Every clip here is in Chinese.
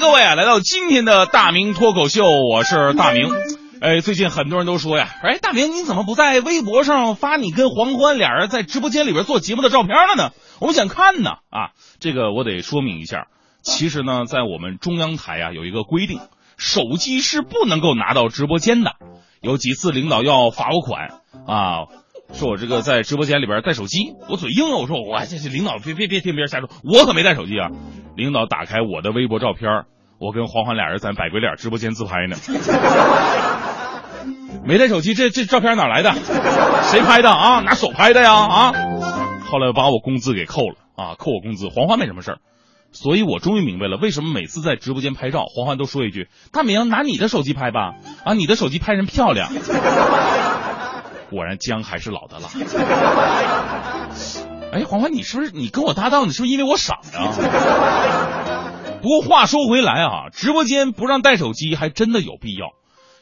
各位啊，来到今天的大明脱口秀，我是大明。哎，最近很多人都说呀，哎，大明你怎么不在微博上发你跟黄欢俩人在直播间里边做节目的照片了呢？我们想看呢啊，这个我得说明一下，其实呢，在我们中央台啊有一个规定，手机是不能够拿到直播间的。有几次领导要罚我款啊，说我这个在直播间里边带手机，我嘴硬了，我说我这这领导别别别听别人瞎说，我可没带手机啊。领导打开我的微博照片，我跟黄欢俩人在百鬼脸直播间自拍呢。没带手机，这这照片哪来的？谁拍的啊？拿手拍的呀？啊！后来把我工资给扣了啊，扣我工资。黄欢没什么事儿，所以我终于明白了为什么每次在直播间拍照，黄欢都说一句：“大明，拿你的手机拍吧，啊，你的手机拍人漂亮。”果然姜还是老的辣。哎，黄欢，你是不是你跟我搭档？你是不是因为我傻呀？不过话说回来啊，直播间不让带手机还真的有必要。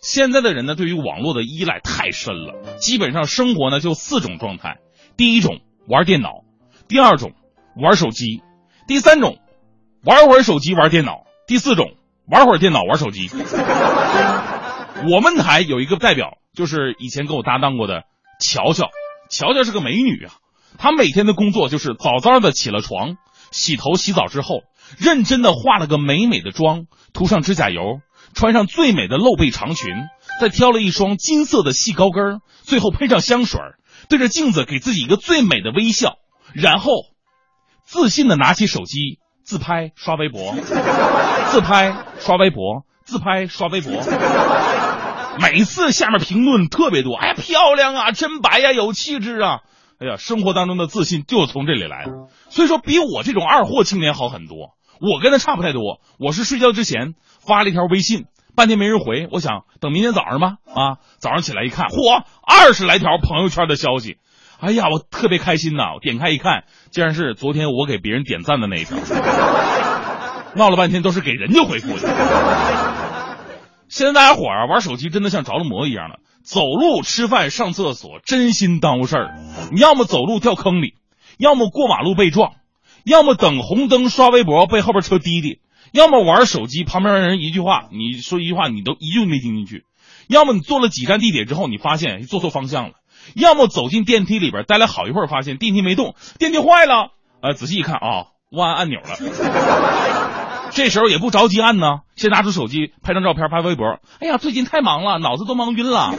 现在的人呢，对于网络的依赖太深了，基本上生活呢就四种状态：第一种玩电脑，第二种玩手机，第三种玩会儿手机玩电脑，第四种玩会儿电脑玩手机。我们台有一个代表，就是以前跟我搭档过的乔乔，乔乔是个美女啊。她每天的工作就是早早的起了床，洗头洗澡之后，认真的化了个美美的妆，涂上指甲油，穿上最美的露背长裙，再挑了一双金色的细高跟，最后喷上香水，对着镜子给自己一个最美的微笑，然后自信的拿起手机自拍刷微博，自拍刷微博，自拍刷微博。每次下面评论特别多，哎呀，漂亮啊，真白呀、有气质啊。哎呀，生活当中的自信就是从这里来的，所以说比我这种二货青年好很多。我跟他差不太多，我是睡觉之前发了一条微信，半天没人回，我想等明天早上吧。啊，早上起来一看，嚯，二十来条朋友圈的消息，哎呀，我特别开心呐！我点开一看，竟然是昨天我给别人点赞的那一条，闹了半天都是给人家回复的。现在大家伙儿啊，玩手机真的像着了魔一样的。走路、吃饭、上厕所，真心耽误事儿。你要么走路掉坑里，要么过马路被撞，要么等红灯刷微博被后边车滴滴，要么玩手机旁边人一句话，你说一句话你都一句没听进去，要么你坐了几站地铁之后你发现坐错方向了，要么走进电梯里边待了好一会儿发现电梯没动，电梯坏了，呃，仔细一看啊，忘按按钮了。这时候也不着急按呢，先拿出手机拍张照片发微博。哎呀，最近太忙了，脑子都忙晕了。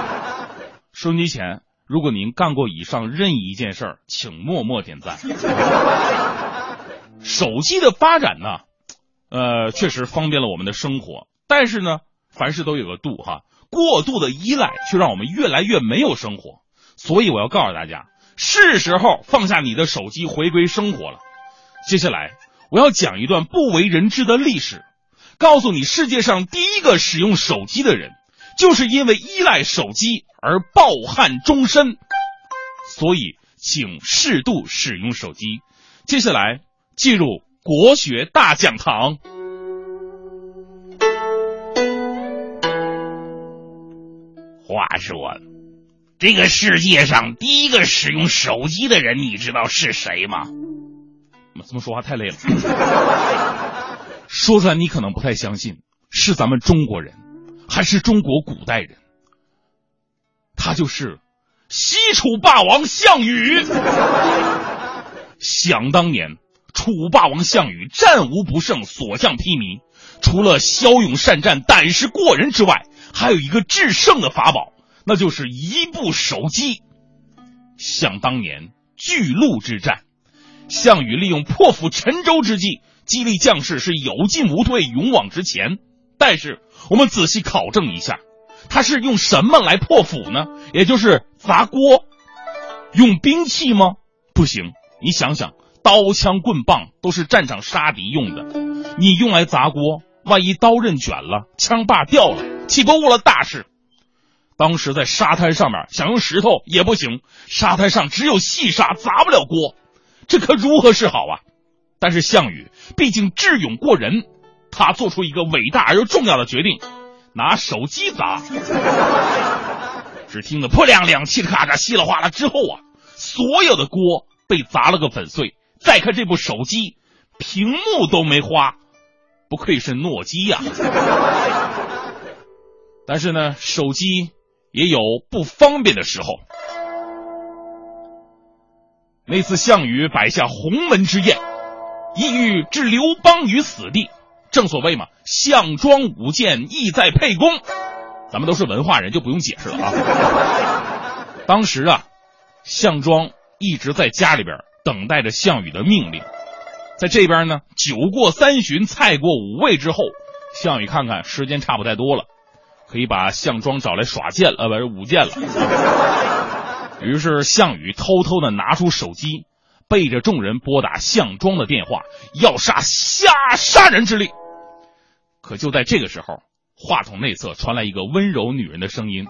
收音机前，如果您干过以上任意一件事儿，请默默点赞。手机的发展呢，呃，确实方便了我们的生活，但是呢，凡事都有个度哈，过度的依赖却让我们越来越没有生活。所以我要告诉大家，是时候放下你的手机，回归生活了。接下来。我要讲一段不为人知的历史，告诉你世界上第一个使用手机的人，就是因为依赖手机而抱憾终身。所以，请适度使用手机。接下来进入国学大讲堂。话说，这个世界上第一个使用手机的人，你知道是谁吗？这么说话太累了，说出来你可能不太相信，是咱们中国人，还是中国古代人？他就是西楚霸王项羽。想当年，楚霸王项羽战无不胜，所向披靡，除了骁勇善战、胆识过人之外，还有一个制胜的法宝，那就是一部手机。想当年，巨鹿之战。项羽利用破釜沉舟之计，激励将士是有进无退，勇往直前。但是我们仔细考证一下，他是用什么来破釜呢？也就是砸锅，用兵器吗？不行，你想想，刀枪棍棒都是战场杀敌用的，你用来砸锅，万一刀刃卷了，枪把掉了，岂不误了大事？当时在沙滩上面想用石头也不行，沙滩上只有细沙，砸不了锅，这可如何是好啊？但是项羽毕竟智勇过人，他做出一个伟大而又重要的决定，拿手机砸。只听得破亮亮、嘁哩咔嚓、稀里哗啦之后啊，所有的锅被砸了个粉碎。再看这部手机，屏幕都没花，不愧是诺基亚。但是呢，手机。也有不方便的时候。那次项羽摆下鸿门之宴，意欲置刘邦于死地。正所谓嘛，项庄舞剑，意在沛公。咱们都是文化人，就不用解释了啊。当时啊，项庄一直在家里边等待着项羽的命令。在这边呢，酒过三巡，菜过五味之后，项羽看看时间差不太多了。可以把项庄找来耍剑了，呃，不是舞剑了。于是项羽偷偷的拿出手机，背着众人拨打项庄的电话，要杀下杀人之力。可就在这个时候，话筒内侧传来一个温柔女人的声音：“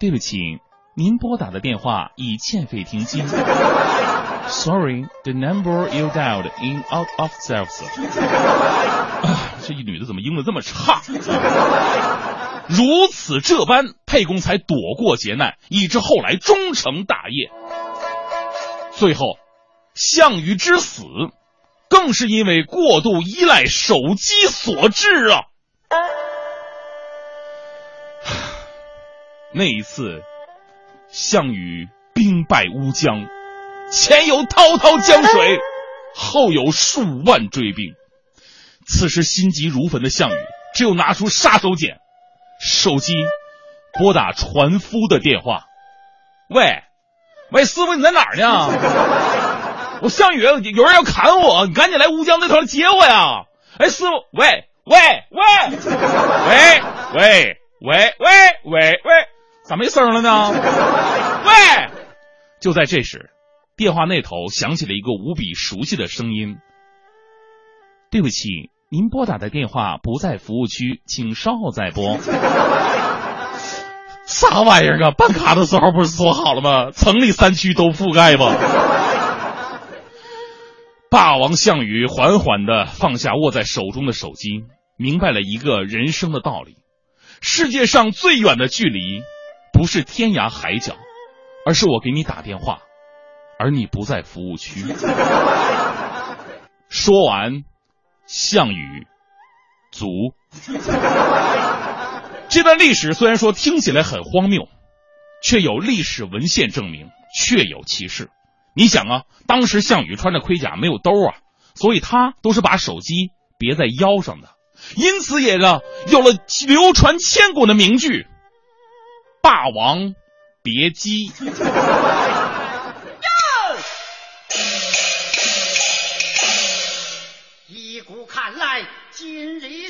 对不起，您拨打的电话已欠费停机。” Sorry, the number you dialed in out of service. 这一女的怎么英文这么差？如此这般，沛公才躲过劫难，以致后来终成大业。最后，项羽之死，更是因为过度依赖手机所致啊！那一次，项羽兵败乌江。前有滔滔江水，后有数万追兵。此时心急如焚的项羽，只有拿出杀手锏，手机拨打船夫的电话：“喂，喂，师傅你在哪儿呢？我项羽有人要砍我，你赶紧来乌江那头接我呀！哎，师傅，喂喂喂喂喂喂喂喂喂，咋没声了呢？喂！就在这时。”电话那头响起了一个无比熟悉的声音：“对不起，您拨打的电话不在服务区，请稍后再拨。”啥玩意儿啊？办卡的时候不是说好了吗？城里三区都覆盖吗。霸王项羽缓缓的放下握在手中的手机，明白了一个人生的道理：世界上最远的距离，不是天涯海角，而是我给你打电话。而你不在服务区。说完，项羽卒。这段历史虽然说听起来很荒谬，却有历史文献证明，确有其事。你想啊，当时项羽穿着盔甲，没有兜啊，所以他都是把手机别在腰上的，因此也呢有了流传千古的名句：“霸王别姬。”金鲤